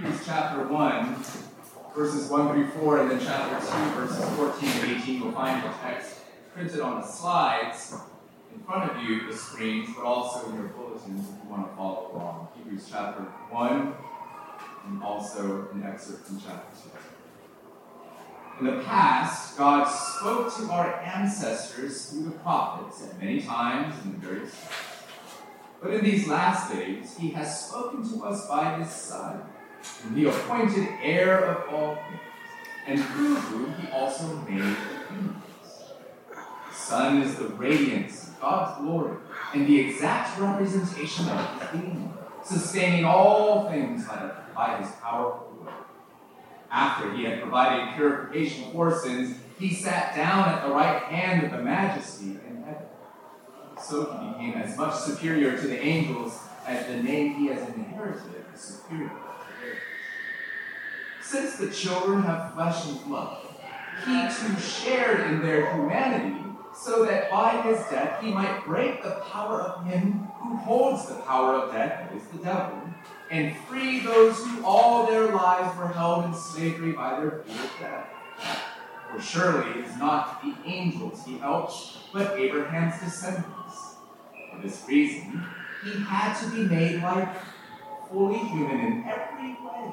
Hebrews chapter 1, verses 1 through 4, and then chapter 2, verses 14 and 18, you'll find the text printed on the slides in front of you, the screens, but also in your bulletins if you want to follow along. Hebrews chapter 1, and also an excerpt from chapter 2. In the past, God spoke to our ancestors through the prophets at many times and in various. But in these last days, he has spoken to us by his Son, whom he appointed heir of all things, and through whom he also made the universe. The Son is the radiance of God's glory and the exact representation of his being, sustaining all things by, by his powerful word. After he had provided purification for sins, he sat down at the right hand of the majesty in heaven. So he became as much superior to the angels as the name he has inherited is superior. Since the children have flesh and blood, he too shared in their humanity, so that by his death he might break the power of him who holds the power of death, that is the devil, and free those who all their lives were held in slavery by their fear of death. For surely it is not the angels he helped, but Abraham's descendants. For this reason, he had to be made like fully human in every way,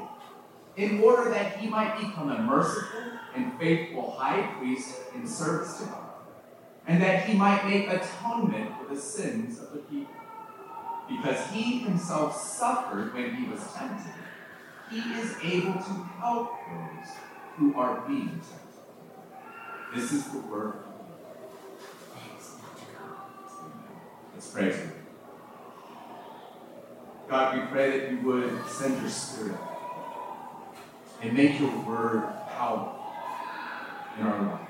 in order that he might become a merciful and faithful high priest in service to God, and that he might make atonement for the sins of the people. Because he himself suffered when he was tempted, he is able to help those who are being tempted. This is the word of Lord. Let's pray. God, we pray that you would send your spirit and make your word powerful in our lives.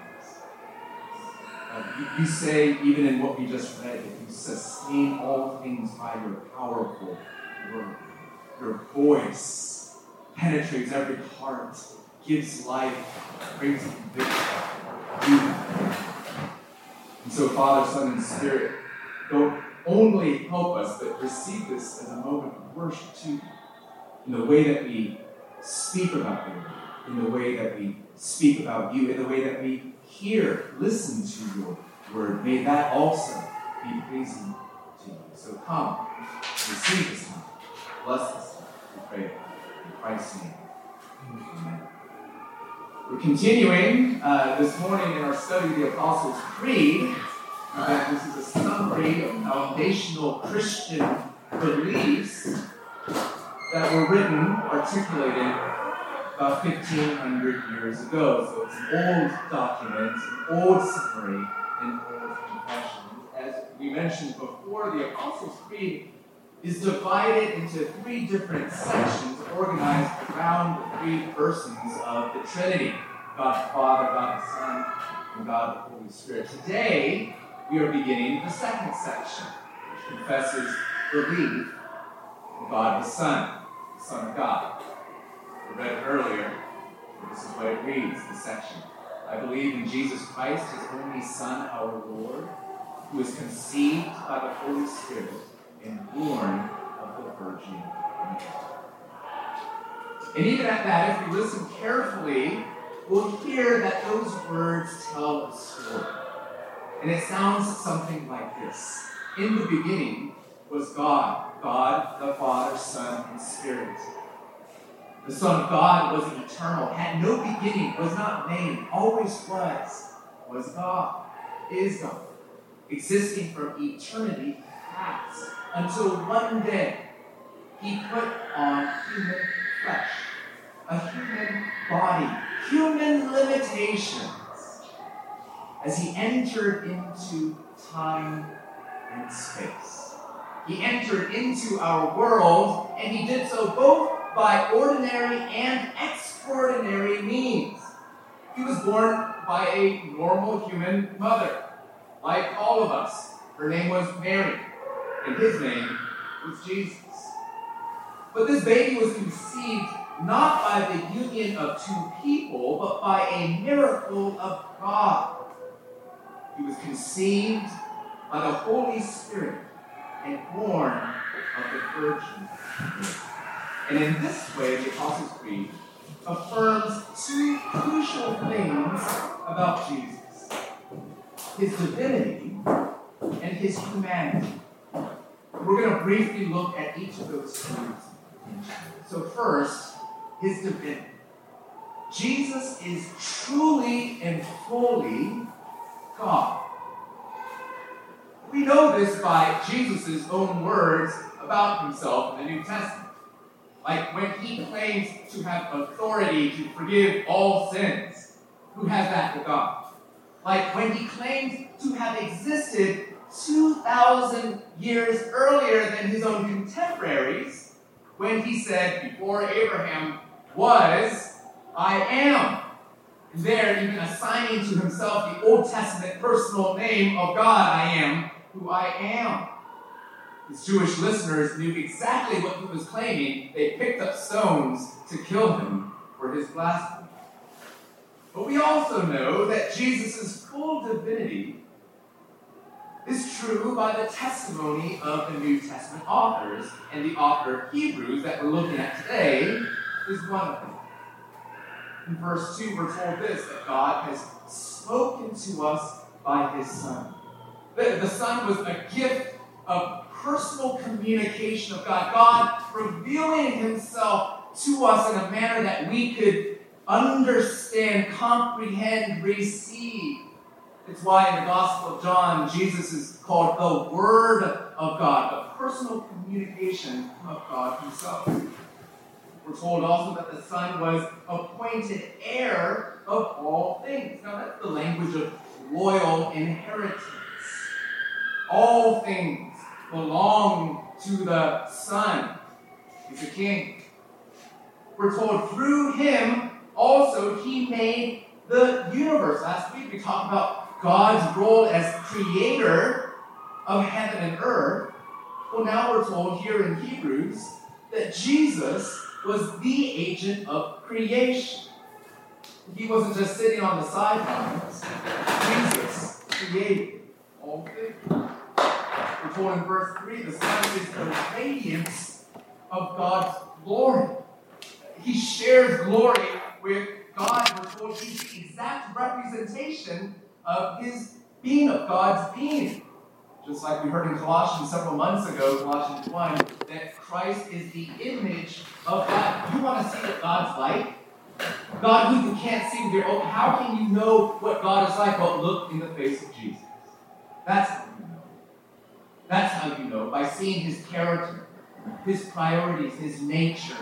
Uh, you, say, even in what we just read, that you sustain all things by your powerful word. Your voice penetrates every heart, gives life, brings conviction. And so, Father, Son, and Spirit, don't only help us, but receive this as a moment of worship to you in the way that we speak about you, in the way that we speak about you, in the way that we hear, listen to your word. May that also be pleasing to you. So come, receive this time. Bless this time. We pray in Christ's name. Amen. We're continuing uh, this morning in our study of the Apostles' Creed. Uh, this is a summary of foundational Christian beliefs that were written, articulated about 1,500 years ago. So it's an old document, an old summary, an old confession. As we mentioned before, the Apostles' Creed is divided into three different sections organized around the three persons of the Trinity God the Father, God the Son, and God the Holy Spirit. Today, we are beginning the second section, which confesses belief in God the Son, Son of God. We read it earlier. This is what it reads, the section. I believe in Jesus Christ, his only Son, our Lord, who was conceived by the Holy Spirit and born of the Virgin Mary. And even at that, if we listen carefully, we'll hear that those words tell a story. And it sounds something like this In the beginning was God, God the Father, Son, and Spirit. The Son of God was eternal, had no beginning, was not made, always was, was God, is God, existing from eternity past, until one day he put on human flesh, a human body, human limitations, as he entered into time and space. He entered into our world, and he did so both by ordinary and extraordinary means. He was born by a normal human mother, like all of us. Her name was Mary, and his name was Jesus. But this baby was conceived not by the union of two people, but by a miracle of God. He was conceived by the Holy Spirit and born of the Virgin And in this way, the Apostles' Creed affirms two crucial things about Jesus his divinity and his humanity. We're going to briefly look at each of those truths. So, first, his divinity. Jesus is truly and fully God. We know this by Jesus' own words about himself in the New Testament. Like when he claims to have authority to forgive all sins, who has that but God? Like when he claims to have existed 2,000 years earlier than his own contemporaries, when he said, Before Abraham was, I am. There, even assigning to himself the Old Testament personal name of God, I am who I am. His Jewish listeners knew exactly what he was claiming. They picked up stones to kill him for his blasphemy. But we also know that Jesus' full divinity is true by the testimony of the New Testament authors, and the author of Hebrews that we're looking at today is one of them. In verse 2, we're told this that God has spoken to us by his Son. The, the Son was a gift of personal communication of God. God revealing himself to us in a manner that we could understand, comprehend, receive. It's why in the Gospel of John, Jesus is called the Word of God, a personal communication of God Himself. We're told also that the Son was appointed heir of all things. Now, that's the language of royal inheritance. All things belong to the Son. He's the king. We're told through him also he made the universe. Last week we talked about God's role as creator of heaven and earth. Well, now we're told here in Hebrews that Jesus was the agent of creation. He wasn't just sitting on the sidelines. Jesus created all things. Told in verse 3 the Son is the radiance of God's glory. He shares glory with God. We're told he's the exact representation of his being, of God's being. Just like we heard in Colossians several months ago, Colossians 1, that Christ is the image of God. You want to see what God's like? God who you can't see with your own, how can you know what God is like? Well, look in the face of Jesus. That's. That's how you know, by seeing his character, his priorities, his nature,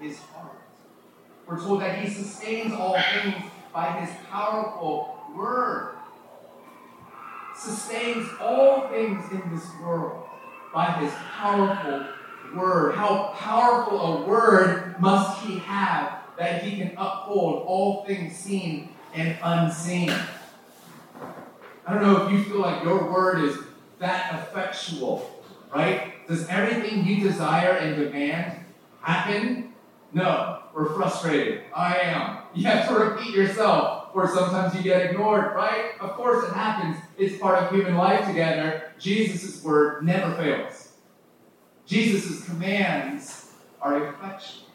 his heart. We're told that he sustains all things by his powerful word. Sustains all things in this world by his powerful word. How powerful a word must he have that he can uphold all things seen and unseen? I don't know if you feel like your word is that effectual, right? Does everything you desire and demand happen? No, we're frustrated. I am. You have to repeat yourself, or sometimes you get ignored, right? Of course it happens. It's part of human life together. Jesus' word never fails. Jesus' commands are effectual.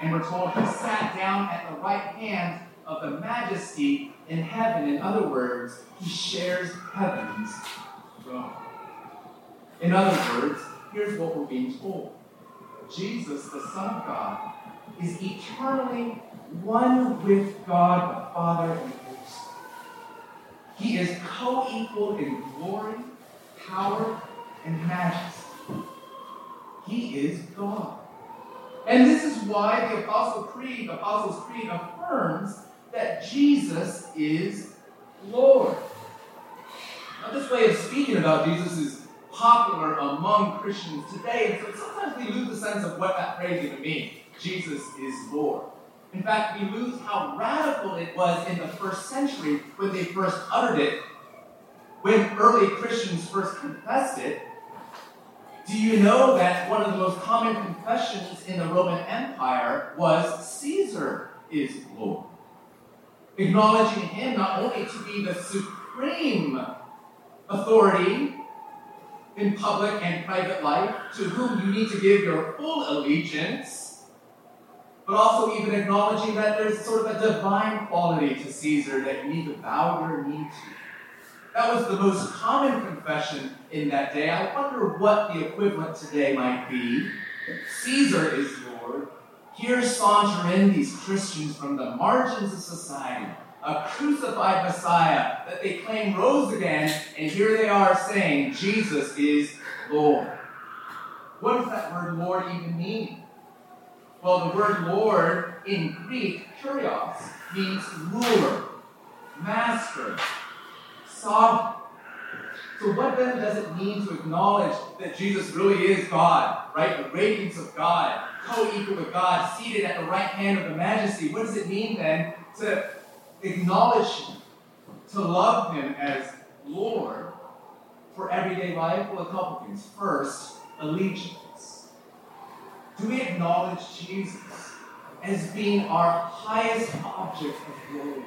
And we're told he sat down at the right hand of the majesty in heaven. In other words, he shares heaven's In other words, here's what we're being told Jesus, the Son of God, is eternally one with God the Father and the Holy Spirit. He is co equal in glory, power, and majesty. He is God. And this is why the Apostle Creed, Apostles' Creed affirms that Jesus is Lord. Now, this way of speaking about Jesus is popular among Christians today, and so sometimes we lose the sense of what that phrase even means. Jesus is Lord. In fact, we lose how radical it was in the first century when they first uttered it, when early Christians first confessed it. Do you know that one of the most common confessions in the Roman Empire was Caesar is Lord? Acknowledging him not only to be the supreme authority in public and private life, to whom you need to give your full allegiance, but also even acknowledging that there's sort of a divine quality to Caesar that you need to bow your knee to. That was the most common confession in that day. I wonder what the equivalent today might be. Caesar is Lord. Here saunter in these Christians from the margins of society, a crucified Messiah that they claim rose again, and here they are saying Jesus is Lord. What does that word Lord even mean? Well, the word Lord in Greek, kurios, means ruler, master, sovereign. So, what then does it mean to acknowledge that Jesus really is God, right? The radiance of God, co equal with God, seated at the right hand of the majesty. What does it mean then to acknowledge Him, to love Him as Lord for everyday life? Well, a couple things. First, allegiance. Do we acknowledge Jesus as being our highest object of loyalty?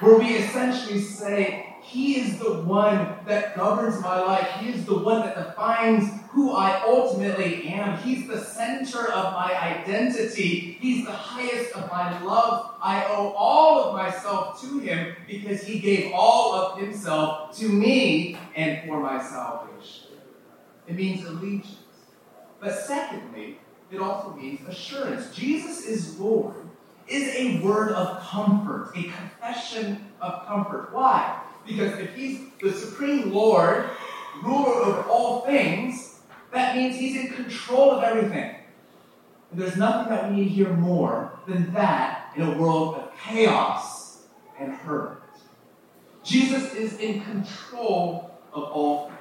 where we essentially say, He is the one that governs my life. He is the one that defines who I ultimately am. He's the center of my identity. He's the highest of my love. I owe all of myself to Him because He gave all of Himself to me and for my salvation. It means allegiance. But secondly, it also means assurance. Jesus is Lord is a word of comfort, a confession of comfort. Why? Because if he's the supreme Lord, ruler of all things, that means he's in control of everything. And there's nothing that we need hear more than that in a world of chaos and hurt. Jesus is in control of all things.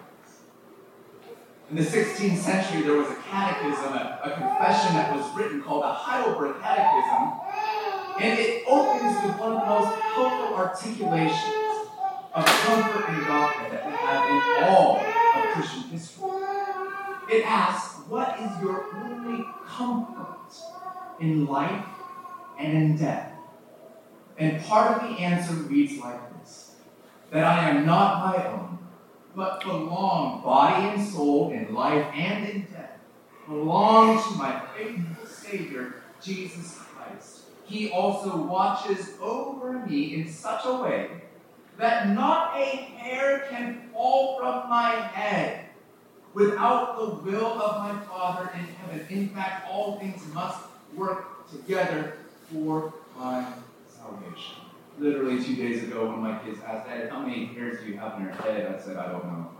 In the 16th century, there was a catechism, a, a confession that was written called the Heidelberg Catechism, and it opens with one of the most helpful articulations of comfort and doctrine that we have in all of Christian history. It asks, What is your only comfort in life and in death? And part of the answer reads like this that I am not my own, but belong, body and soul, in life and in death, belong to my faithful Savior, Jesus Christ. he also watches over me in such a way that not a hair can fall from my head without the will of my Father in heaven. In fact, all things must work together for my salvation. Literally two days ago, when my kids asked, Dad, how many hairs do you have in your head? I said, I don't know.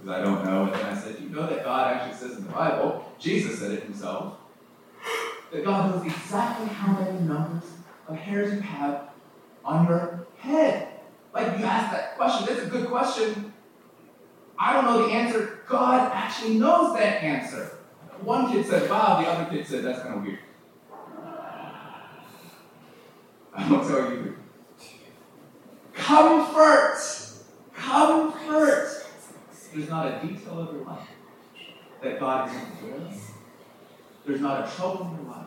Because I don't know. And then I said, You know that God actually says in the Bible, Jesus said it himself that God knows exactly how many numbers of hairs you have on your head. Like you ask that question, that's a good question. I don't know the answer. God actually knows that answer. One kid said, wow, the other kid said, that's kind of weird. I won't tell you. Comfort! Comfort! There's not a detail of your life that God isn't aware of. There's not a trouble in your life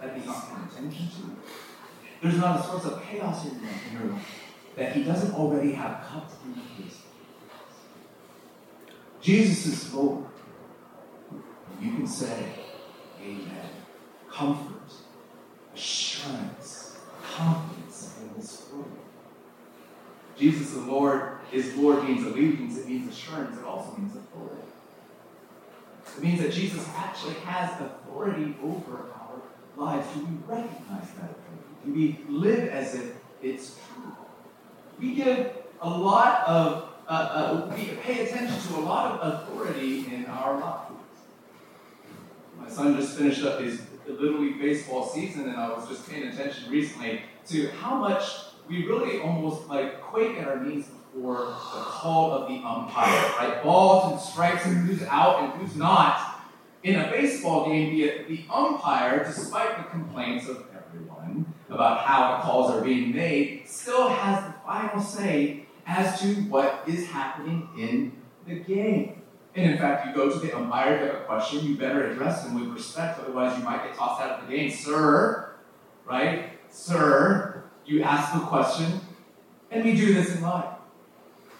that He's not paying attention to. There's not a source of chaos in your life that He doesn't already have cut into His. Jesus is Lord. You can say, Amen. Comfort, assurance, confidence in this Lord. Jesus the Lord is Lord means allegiance, it means assurance, it also means authority. It means that Jesus actually has authority over our lives. Do we recognize that authority? Do we live as if it's true? We give a lot of, uh, uh, we pay attention to a lot of authority in our lives. My son just finished up his Little League baseball season, and I was just paying attention recently to how much we really almost like quake at our knees for the call of the umpire, right? Balls and strikes and who's out and who's not. In a baseball game, the, the umpire, despite the complaints of everyone about how the calls are being made, still has the final say as to what is happening in the game. And in fact, you go to the umpire, you have a question, you better address him with respect, otherwise you might get tossed out of the game. Sir, right? Sir, you ask the question, and we do this in life.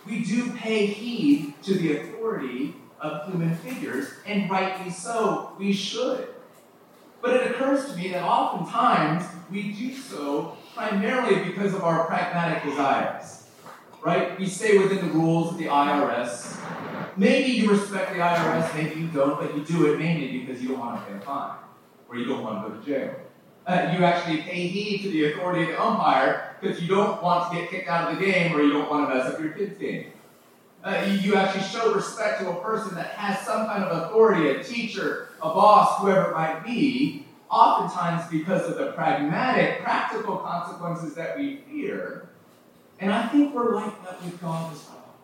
we do pay heed to the authority of human figures, and rightly so, we should. But it occurs to me that oftentimes we do so primarily because of our pragmatic desires. Right? We stay within the rules of the IRS. Maybe you respect the IRS, maybe you don't, but you do it mainly because you don't want to pay a fine or you don't want to go to jail. Uh, you actually pay heed to the authority of the umpire because you don't want to get kicked out of the game or you don't want to mess up your kid's game. Uh, you, you actually show respect to a person that has some kind of authority, a teacher, a boss, whoever it might be, oftentimes because of the pragmatic, practical consequences that we fear. And I think we're like that with God as well.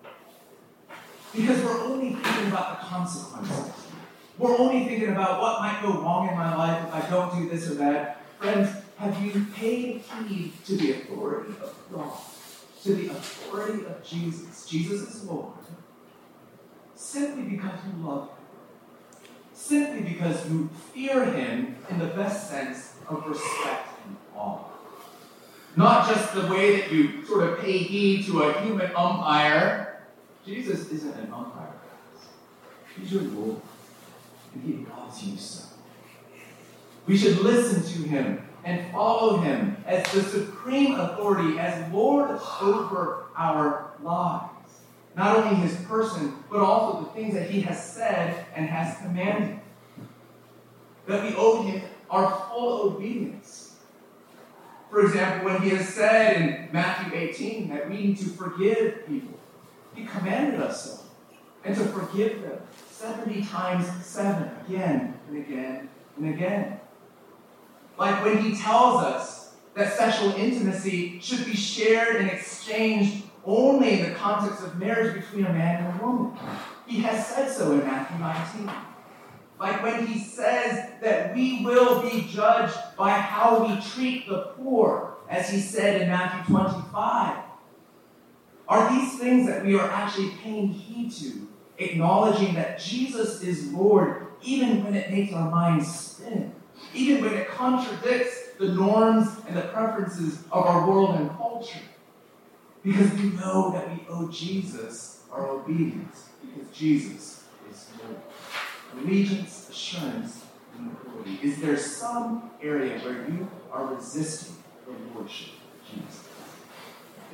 Because we're only thinking about the consequences. We're only thinking about what might go wrong in my life if I don't do this or that. Friends, have you paid heed to the authority of God? To the authority of Jesus? Jesus is Lord. Simply because you love Him simply because you fear him in the best sense of respect and awe. Not just the way that you sort of pay heed to a human umpire. Jesus isn't an umpire. He's your Lord, and he loves you so. We should listen to him and follow him as the supreme authority, as Lord over our lives. Not only his person, but also the things that he has said and has commanded. That we owe him our full obedience. For example, when he has said in Matthew 18 that we need to forgive people, he commanded us so. And to forgive them 70 times 7, again and again and again. Like when he tells us that sexual intimacy should be shared and exchanged only in the context of marriage between a man and a woman. He has said so in Matthew 19. Like when he says that we will be judged by how we treat the poor, as he said in Matthew 25. Are these things that we are actually paying heed to, acknowledging that Jesus is Lord, even when it makes our minds spin, even when it contradicts the norms and the preferences of our world and culture? Because we know that we owe Jesus our obedience, because Jesus. Allegiance, assurance, and authority. Is there some area where you are resisting the lordship of Jesus?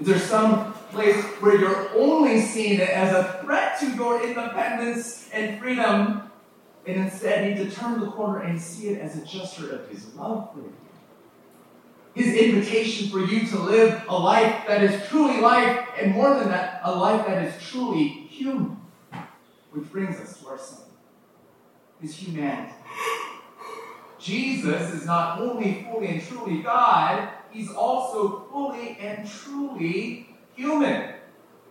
Is there some place where you're only seeing it as a threat to your independence and freedom, and instead need to turn the corner and see it as a gesture of His love for you? His invitation for you to live a life that is truly life, and more than that, a life that is truly human. Which brings us to our son, his humanity. Jesus is not only fully and truly God, he's also fully and truly human.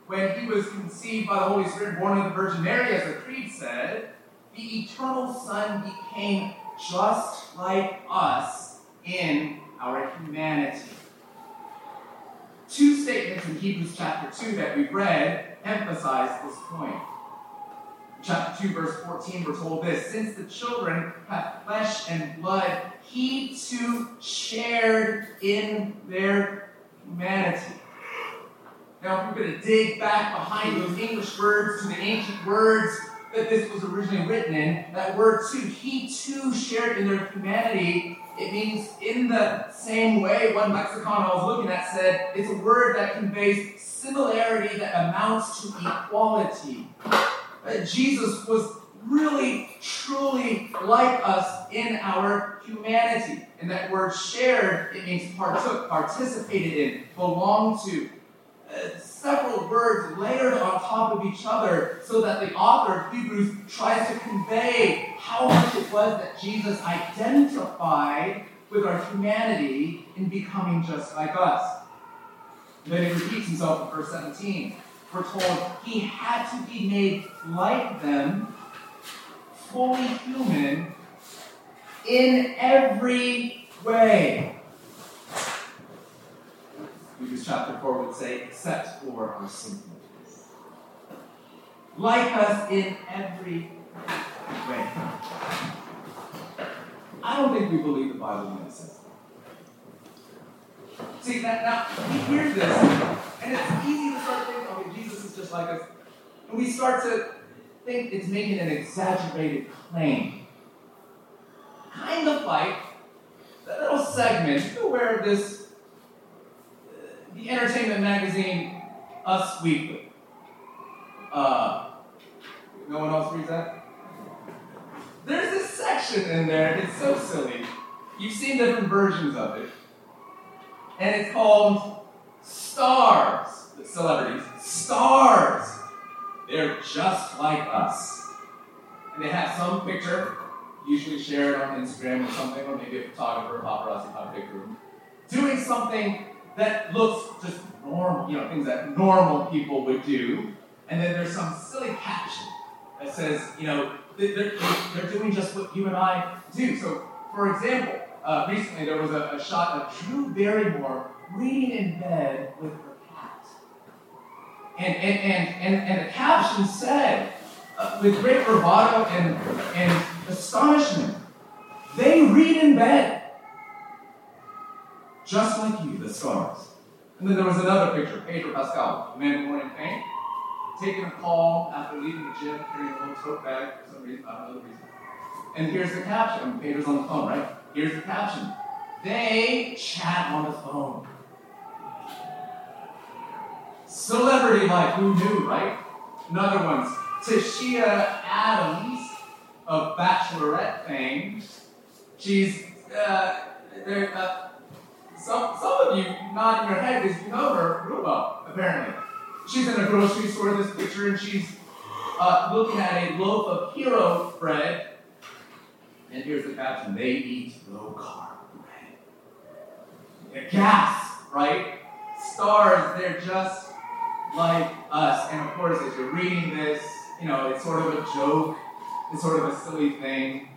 When he was conceived by the Holy Spirit, born of the Virgin Mary, as the Creed said, the eternal Son became just like us in our humanity. Two statements in Hebrews chapter 2 that we've read emphasize this point. Chapter 2, verse 14, we're told this Since the children have flesh and blood, he too shared in their humanity. Now, if we're going to dig back behind those English words to the ancient words that this was originally written in, that word too, he too shared in their humanity, it means in the same way. One lexicon I was looking at said it's a word that conveys similarity that amounts to equality. Uh, Jesus was really, truly like us in our humanity. And that word shared, it means partook, participated in, belonged to. Uh, several words layered on top of each other so that the author of Hebrews tries to convey how much it was that Jesus identified with our humanity in becoming just like us. then he repeats himself in verse 17. We're told he had to be made like them, fully human, in every way. Hebrews chapter 4 would say, except for our sinfulness. Like us in every way. I don't think we believe the Bible when it says that. See, that, now, we hear this, and it's easy to start thinking, like us. And we start to think it's making an exaggerated claim. Kind of like that little segment. Of this? Uh, the entertainment magazine Us Weekly. Uh, no one else reads that? There's this section in there, it's so silly. You've seen different versions of it. And it's called Stars. The celebrities. Stars. They're just like us. And they have some picture, usually shared on Instagram or something, or maybe a photographer, paparazzi, type picture, doing something that looks just normal, you know, things that normal people would do. And then there's some silly caption that says, you know, they're, they're doing just what you and I do. So, for example, uh, recently there was a, a, shot of Drew Barrymore reading in bed with her. And, and, and, and, and the caption said, uh, with great bravado and, and astonishment, they read in bed. Just like you, the stars. And then there was another picture, Pedro Pascal, a man born in pain, taking a call after leaving the gym, carrying a little tote bag for some reason, I don't know the reason. And here's the caption. Pedro's on the phone, right? Here's the caption. They chat on the phone. Celebrity life, who knew, right? Another one's Tayshia Adams of Bachelorette fame. She's, uh, there, uh, some, some of you nodding your head because you know her real well, apparently. She's in a grocery store in this picture and she's uh, looking at a loaf of hero bread. And here's the caption they eat low carb bread. Gas, right? Stars, they're just like us. And of course, as you're reading this, you know, it's sort of a joke, it's sort of a silly thing.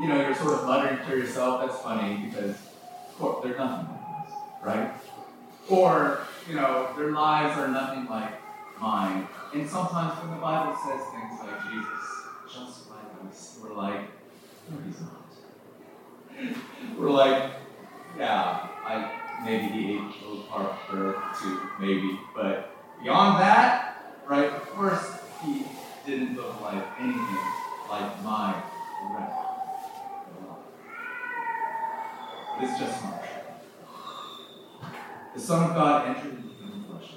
You know, you're sort of muttering to yourself, that's funny because, of course, they're nothing like us, right? Or, you know, their lives are nothing like mine. And sometimes when the Bible says things like Jesus, just like us, we're like, no, he's not. we're like, yeah, I maybe he ate a little part too, maybe. But beyond that, right, of course he didn't look like anything like my right. It's just not true. the Son of God entered into human flesh.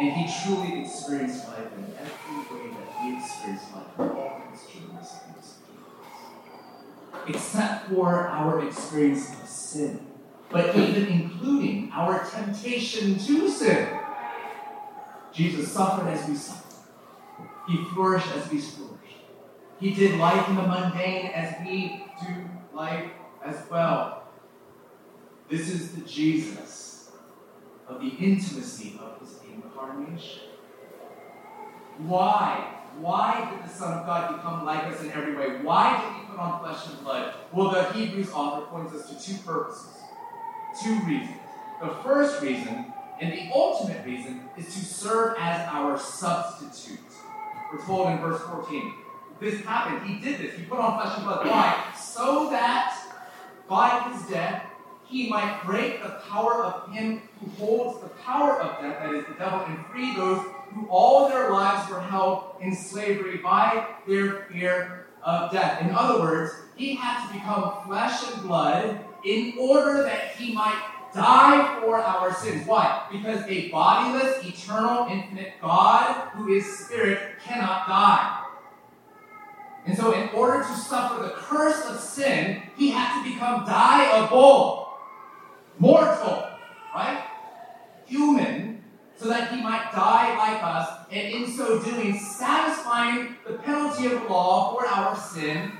And he truly experienced life in every way that we experience life in all things joyous and Except for our experience of sin, but even including our temptation to sin. Jesus suffered as we suffered. He flourished as we flourished. He did life in the mundane as we do life as well. This is the Jesus of the intimacy of his incarnation. Why? Why did the Son of God become like us in every way? Why did he put on flesh and blood? Well, the Hebrews author points us to two purposes, two reasons. The first reason, and the ultimate reason, is to serve as our substitute. We're told in verse 14. This happened. He did this. He put on flesh and blood. Why? So that by his death he might break the power of him who holds the power of death, that is the devil, and free those who all their lives were held in slavery by their fear of death. In other words, he had to become flesh and blood in order that he might die for our sins. Why? Because a bodiless, eternal, infinite God who is spirit cannot die. And so, in order to suffer the curse of sin, he had to become dieable mortal, right? Human, so that he might die like us, and in so doing, satisfying the penalty of the law for our sin,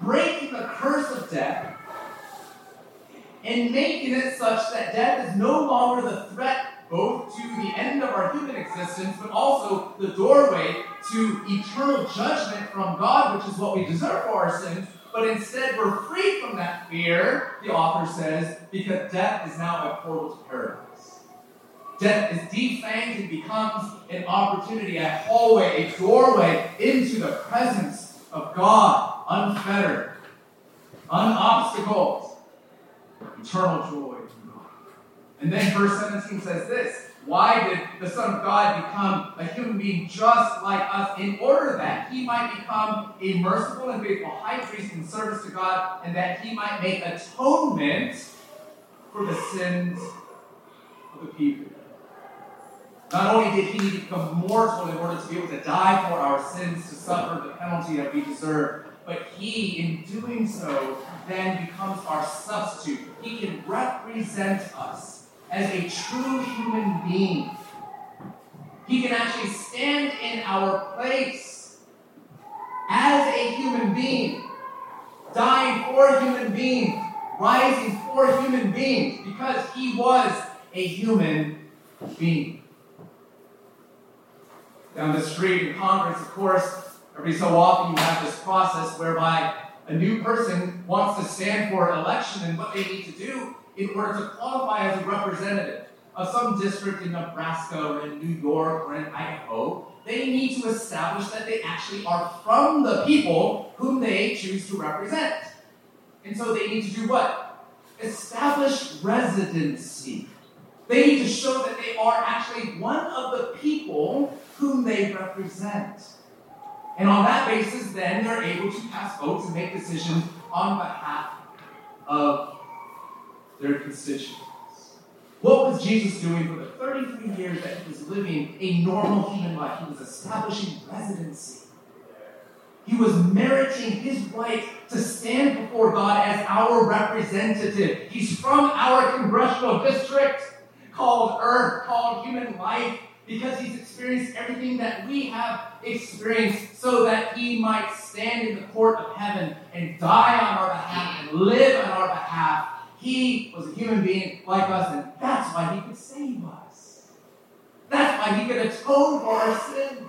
breaking the curse of death, and making it such that death is no longer the threat both to the end of our human existence, but also the doorway to eternal judgment from God, which is what we deserve for our sins, but instead we're free from that fear, the author says, because death is now a portal to paradise. Death is defanged and becomes an opportunity, a hallway, a doorway into the presence of God, unfettered, unobstacled, eternal joy. And then verse 17 says this Why did the Son of God become a human being just like us in order that he might become a merciful and faithful high priest in service to God and that he might make atonement for the sins of the people? Not only did he become mortal in order to be able to die for our sins, to suffer the penalty that we deserve, but he, in doing so, then becomes our substitute. He can represent us as a true human being. He can actually stand in our place as a human being, dying for human beings, rising for human beings, because he was a human being. Down the street in Congress, of course, every so often you have this process whereby a new person wants to stand for an election and what they need to do in order to qualify as a representative of some district in Nebraska or in New York or in Idaho, they need to establish that they actually are from the people whom they choose to represent. And so they need to do what? Establish residency. They need to show that they are actually one of the people whom they represent. And on that basis, then they're able to pass votes and make decisions on behalf of their constituents. What was Jesus doing for the 33 years that he was living a normal human life? He was establishing residency. He was meriting his right to stand before God as our representative. He's from our congressional district called Earth, called human life, because he's experienced everything that we have experienced so that he might stand in the court of heaven and die on our behalf and live on our behalf he was a human being like us, and that's why he could save us. That's why he could atone for our sins.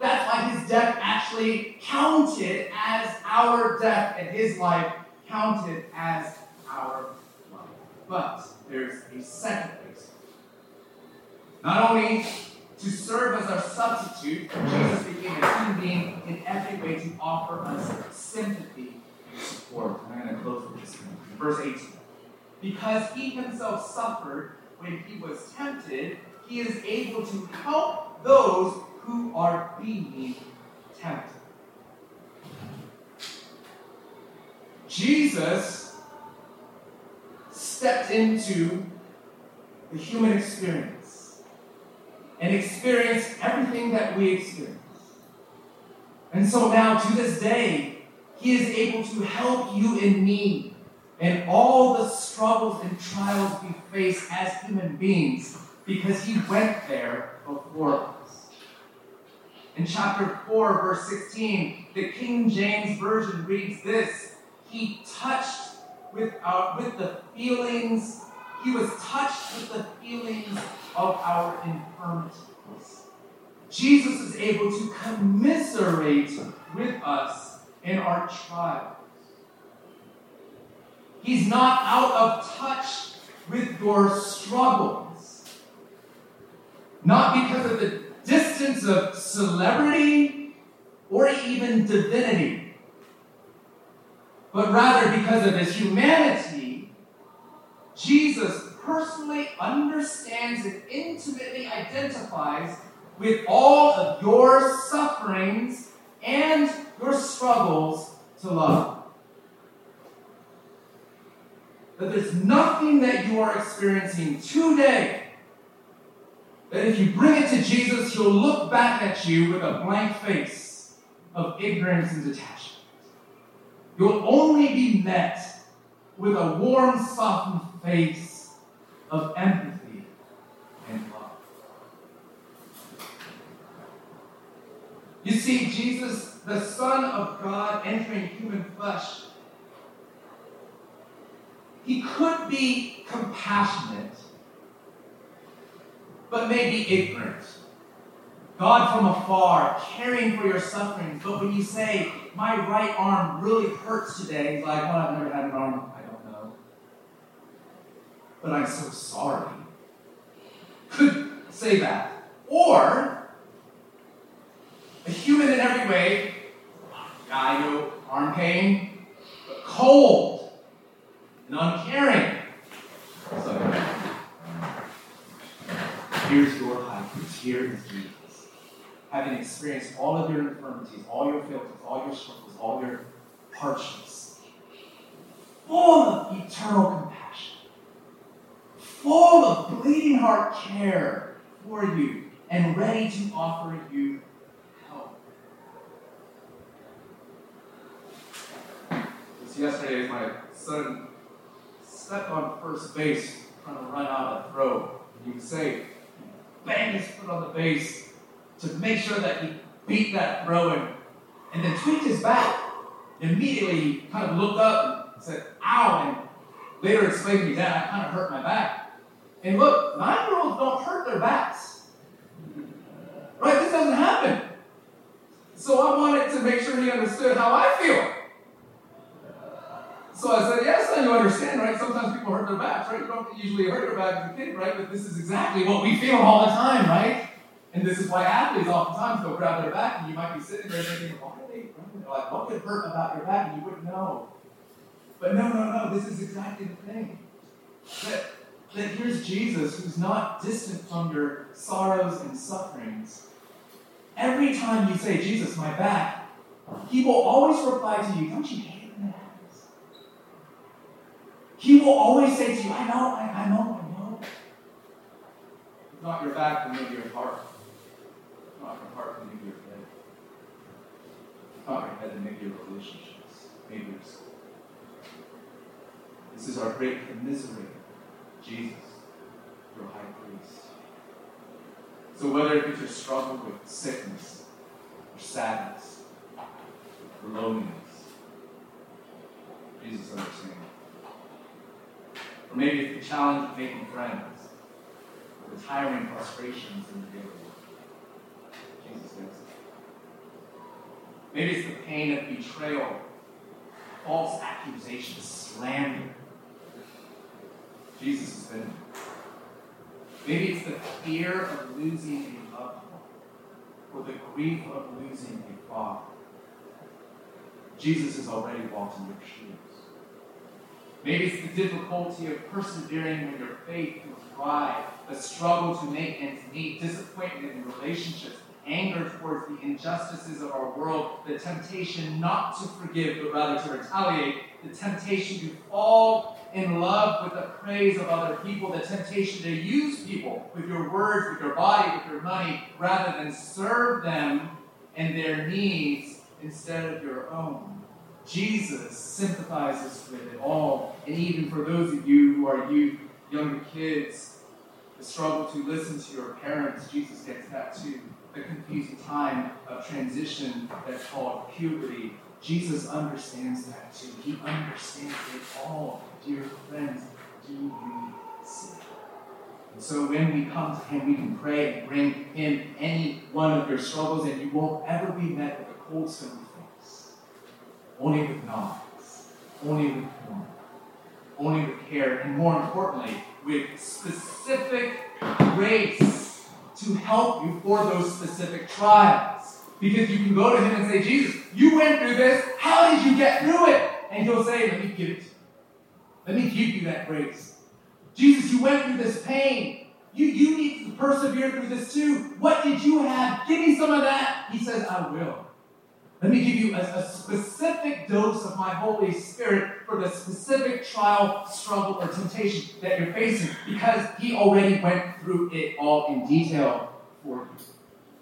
That's why his death actually counted as our death, and his life counted as our life. But there's a second. Not only to serve as our substitute, Jesus became a human being in every way to offer us sympathy and support. And I'm going to close with this. one. Verse 18. Because he himself suffered when he was tempted, he is able to help those who are being tempted. Jesus stepped into the human experience and experienced everything that we experience. And so now, to this day, he is able to help you and me and all the struggles and trials we face as human beings because he went there before us. In chapter 4, verse 16, the King James Version reads this He touched with, our, with the feelings, he was touched with the feelings of our infirmities. Jesus is able to commiserate with us in our trials. He's not out of touch with your struggles. Not because of the distance of celebrity or even divinity, but rather because of his humanity. Jesus personally understands and intimately identifies with all of your sufferings and your struggles to love that there's nothing that you are experiencing today that if you bring it to Jesus, he'll look back at you with a blank face of ignorance and detachment. You'll only be met with a warm, softened face of empathy and love. You see, Jesus, the Son of God, entering human flesh, he could be compassionate, but maybe ignorant. God from afar, caring for your sufferings. But when you say, My right arm really hurts today, he's like, Well, I've never had an arm. But I'm so sorry. Could say that. Or, a human in every way, I know arm pain, but cold and uncaring. So, here's your high priest. Here is Jesus. Having experienced all of your infirmities, all your failures, all your struggles, all your hardships, full of eternal compassion, full of bleeding heart care for you, and ready to offer you help. Just yesterday, my son stepped on first base trying to run out a throw. You would say, bang his foot on the base to make sure that he beat that throw and, and then tweaked his back. Immediately, he kind of looked up and said, ow, and later explained to me, Dad, I kind of hurt my back. And look, nine year olds don't hurt their backs. Right? This doesn't happen. So I wanted to make sure he understood how I feel. So I said, yes, son, you understand, right? Sometimes people hurt their backs, right? You don't usually hurt your back as a kid, right? But this is exactly what we feel all the time, right? And this is why athletes oftentimes go grab their back, and you might be sitting there thinking, why are they Like, what could hurt about your back? And you wouldn't know. But no, no, no, this is exactly the thing. That here's Jesus who's not distant from your sorrows and sufferings. Every time you say, Jesus, my back, he will always reply to you, don't you hate when that? He will always say to you, I know, I, I know, I know. If not your back, then maybe your heart. If not your heart, then maybe your head. If not your head, then maybe your relationships, maybe your. This is our great commiserator, Jesus, your high priest. So whether it be your struggle with sickness, or sadness, or loneliness, Jesus understands. Or maybe it's the challenge of making friends, or the tiring frustrations in the daily work. Jesus gets it. Maybe it's the pain of betrayal, false accusations, slander. Jesus has been. Maybe it's the fear of losing a loved one, or the grief of losing a father. Jesus has already walked in your shoes. Maybe it's the difficulty of persevering when your faith feels dry, a struggle to make ends meet, disappointment in relationships, anger towards the injustices of our world, the temptation not to forgive but rather to retaliate, the temptation to fall in love with the praise of other people, the temptation to use people with your words, with your body, with your money, rather than serve them and their needs instead of your own. Jesus sympathizes with it all. And even for those of you who are youth, younger kids, the struggle to listen to your parents, Jesus gets that too. The confusing time of transition that's called puberty. Jesus understands that too. He understands it all. Dear friends, do you see? So when we come to Him, we can pray and bring Him any one of your struggles, and you won't ever be met with a cold stone face. Only with nods, only with warmth, only with care, and more importantly, with specific grace to help you for those specific trials. Because you can go to Him and say, Jesus, you went through this. How did you get through it? And He'll say, Let me give it to you. Let me give you that grace. Jesus, you went through this pain. You, you need to persevere through this too. What did you have? Give me some of that. He says, I will. Let me give you a, a, specific dose of my Holy Spirit for the specific trial, struggle, or temptation that you're facing because He already went through it all in detail for you.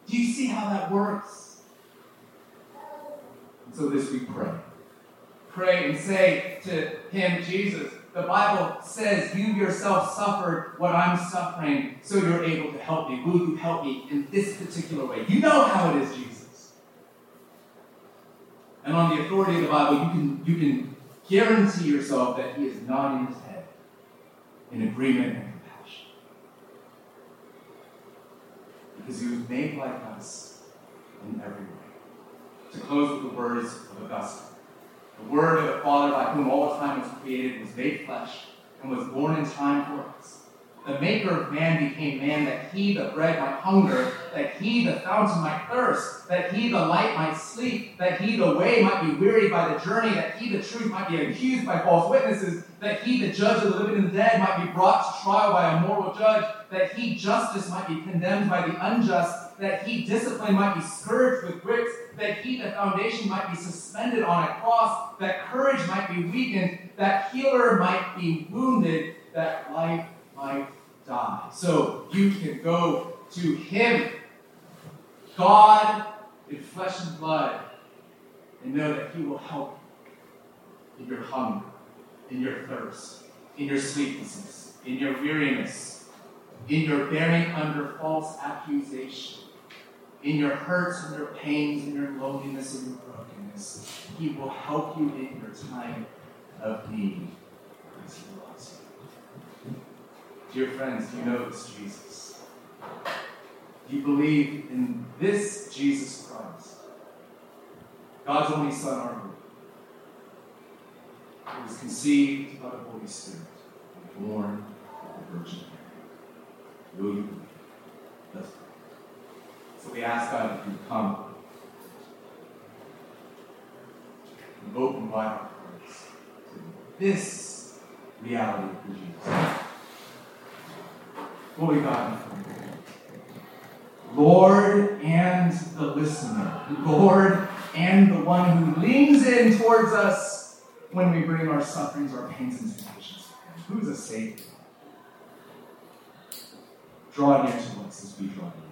Do you see how that works? So this week, pray. Pray and say to Him, Jesus, the Bible says you yourself suffered what I'm suffering, so you're able to help me. Will you help me in this particular way? You know how it is, Jesus. And on the authority of the Bible, you can, you can guarantee yourself that He is nodding His head in agreement and compassion. Because He was made like us in every way. To close with the words of Augustine. The Word of the Father, by whom all time was created, was made flesh and was born in time for us. the maker of man became man that he, the bread, might hunger, that he, the fountain, might thirst, that he, the light, might sleep, that he, the way, might be wearied by the journey, that he, the truth, might be accused by false witnesses, that he, the judge of the living and the dead, might be brought to trial by a moral judge, that he, justice, might be condemned by the unjust, that he, discipline, might be scourged with bricks, that he, the foundation, might be suspended on a cross, that courage might be weakened, that healer might be wounded, that life might die. So you can go to him, God in flesh and blood, and know that he will help you in your hunger, in your thirst, in your sleeplessness, in your weariness, in your bearing under false accusation, in your hurts and your pains, in your loneliness and your brokenness. He will help you in your time of need because he loves you. Dear friends, do you know this Jesus? Do you believe in this Jesus Christ? God's only Son, our Lord. He was conceived by the Holy Spirit, and born of the Virgin Mary. Will you believe? So we ask God to come and open wide our hearts to this reality of Jesus. Holy God, Lord and the listener, Lord and the one who leans in towards us when we bring our sufferings, our pains, and temptations. Who's a Savior? Draw near to us as we draw near.